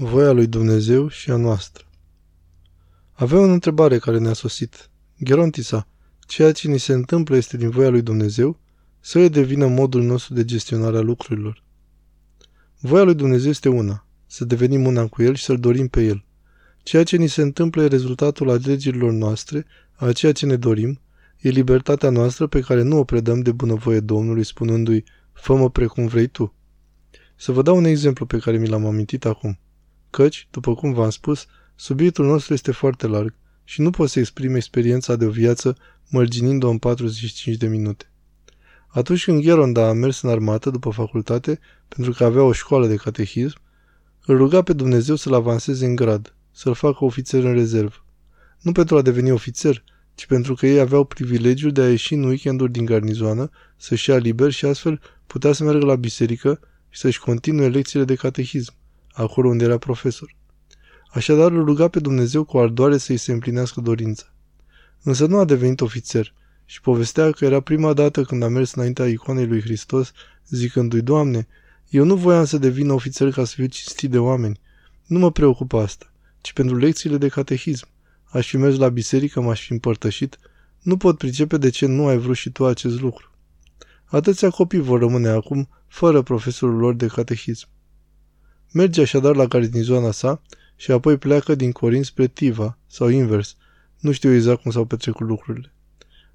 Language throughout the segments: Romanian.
Voia lui Dumnezeu și a noastră. Avea o întrebare care ne-a sosit. Gerontisa, ceea ce ni se întâmplă este din voia lui Dumnezeu să îi devină modul nostru de gestionare a lucrurilor. Voia lui Dumnezeu este una, să devenim una cu El și să-L dorim pe El. Ceea ce ni se întâmplă e rezultatul alegerilor noastre, a ceea ce ne dorim, e libertatea noastră pe care nu o predăm de bunăvoie Domnului spunându-i, fă-mă precum vrei tu. Să vă dau un exemplu pe care mi l-am amintit acum. Căci, după cum v-am spus, subiectul nostru este foarte larg și nu pot să exprim experiența de o viață mărginind-o în 45 de minute. Atunci când Gheronda a mers în armată după facultate, pentru că avea o școală de catehism, îl ruga pe Dumnezeu să-l avanseze în grad, să-l facă ofițer în rezervă. Nu pentru a deveni ofițer, ci pentru că ei aveau privilegiul de a ieși în weekenduri din garnizoană, să-și ia liber și astfel putea să meargă la biserică și să-și continue lecțiile de catehism acolo unde era profesor. Așadar îl ruga pe Dumnezeu cu ardoare să-i se împlinească dorința. Însă nu a devenit ofițer și povestea că era prima dată când a mers înaintea icoanei lui Hristos, zicându-i, Doamne, eu nu voiam să devin ofițer ca să fiu cinstit de oameni. Nu mă preocupă asta, ci pentru lecțiile de catehism. Aș fi mers la biserică, m-aș fi împărtășit. Nu pot pricepe de ce nu ai vrut și tu acest lucru. Atâția copii vor rămâne acum fără profesorul lor de catehism. Merge așadar la garnizoana sa și apoi pleacă din Corin spre Tiva, sau invers. Nu știu exact cum s-au petrecut lucrurile.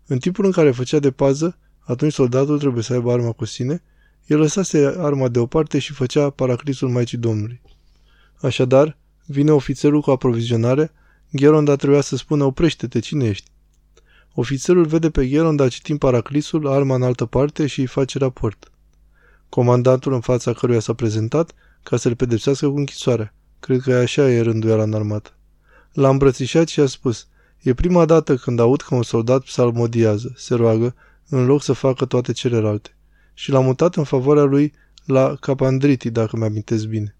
În timpul în care făcea de pază, atunci soldatul trebuie să aibă arma cu sine, el lăsase arma deoparte și făcea paraclisul Maicii Domnului. Așadar, vine ofițerul cu aprovizionare, Gheronda trebuia să spună, oprește-te, cine ești? Ofițerul vede pe Gheronda citind paraclisul, arma în altă parte și îi face raport. Comandantul în fața căruia s-a prezentat ca să-l pedepsească cu închisoarea. Cred că așa e rânduiala în armată. L-a îmbrățișat și a spus, e prima dată când aud că un soldat psalmodiază, se roagă, în loc să facă toate celelalte. Și l-a mutat în favoarea lui la Capandriti, dacă mi-amintesc bine.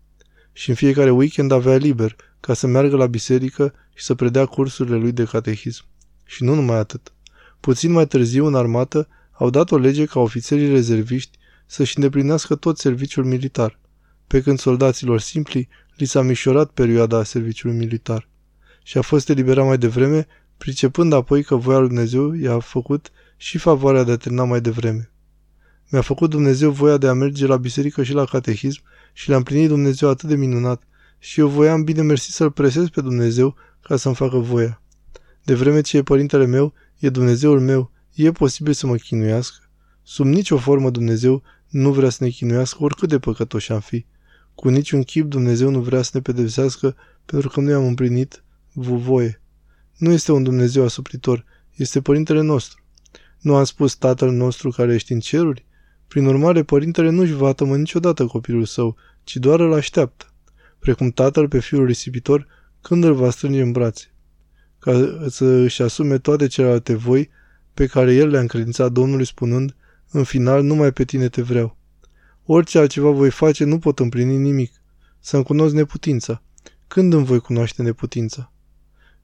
Și în fiecare weekend avea liber, ca să meargă la biserică și să predea cursurile lui de catehism. Și nu numai atât. Puțin mai târziu, în armată, au dat o lege ca ofițerii rezerviști să-și îndeplinească tot serviciul militar, pe când soldaților simpli li s-a mișorat perioada serviciului militar și a fost eliberat mai devreme, pricepând apoi că voia lui Dumnezeu i-a făcut și favoarea de a termina mai devreme. Mi-a făcut Dumnezeu voia de a merge la biserică și la catehism și l-a împlinit Dumnezeu atât de minunat și eu voiam bine mersi să-L presez pe Dumnezeu ca să-mi facă voia. De vreme ce e părintele meu, e Dumnezeul meu, e posibil să mă chinuiască? Sub nicio formă Dumnezeu nu vrea să ne chinuiască oricât de păcătoși am fi. Cu niciun chip Dumnezeu nu vrea să ne pedepsească pentru că nu am împlinit voie. Nu este un Dumnezeu asupritor, este Părintele nostru. Nu am spus Tatăl nostru care ești în ceruri? Prin urmare, Părintele nu-și va tămă niciodată copilul său, ci doar îl așteaptă. Precum Tatăl pe fiul risipitor când îl va strânge în brațe. Ca să își asume toate celelalte voi pe care el le-a încredințat Domnului spunând, în final, numai pe tine te vreau. Orice altceva voi face, nu pot împlini nimic. Să-mi cunosc neputința. Când îmi voi cunoaște neputința?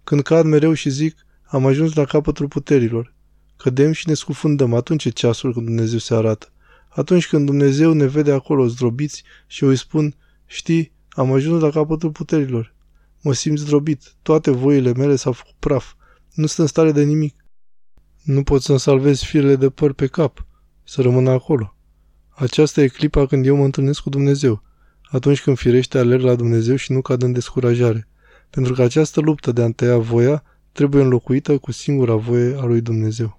Când cad mereu și zic, am ajuns la capătul puterilor. Cădem și ne scufundăm, atunci e ceasul când Dumnezeu se arată. Atunci când Dumnezeu ne vede acolo zdrobiți și eu îi spun, știi, am ajuns la capătul puterilor. Mă simt zdrobit, toate voile mele s-au făcut praf. Nu sunt în stare de nimic. Nu pot să-mi salvez firele de păr pe cap, să rămână acolo. Aceasta e clipa când eu mă întâlnesc cu Dumnezeu, atunci când firește alerg la Dumnezeu și nu cad în descurajare, pentru că această luptă de a tăia voia trebuie înlocuită cu singura voie a lui Dumnezeu.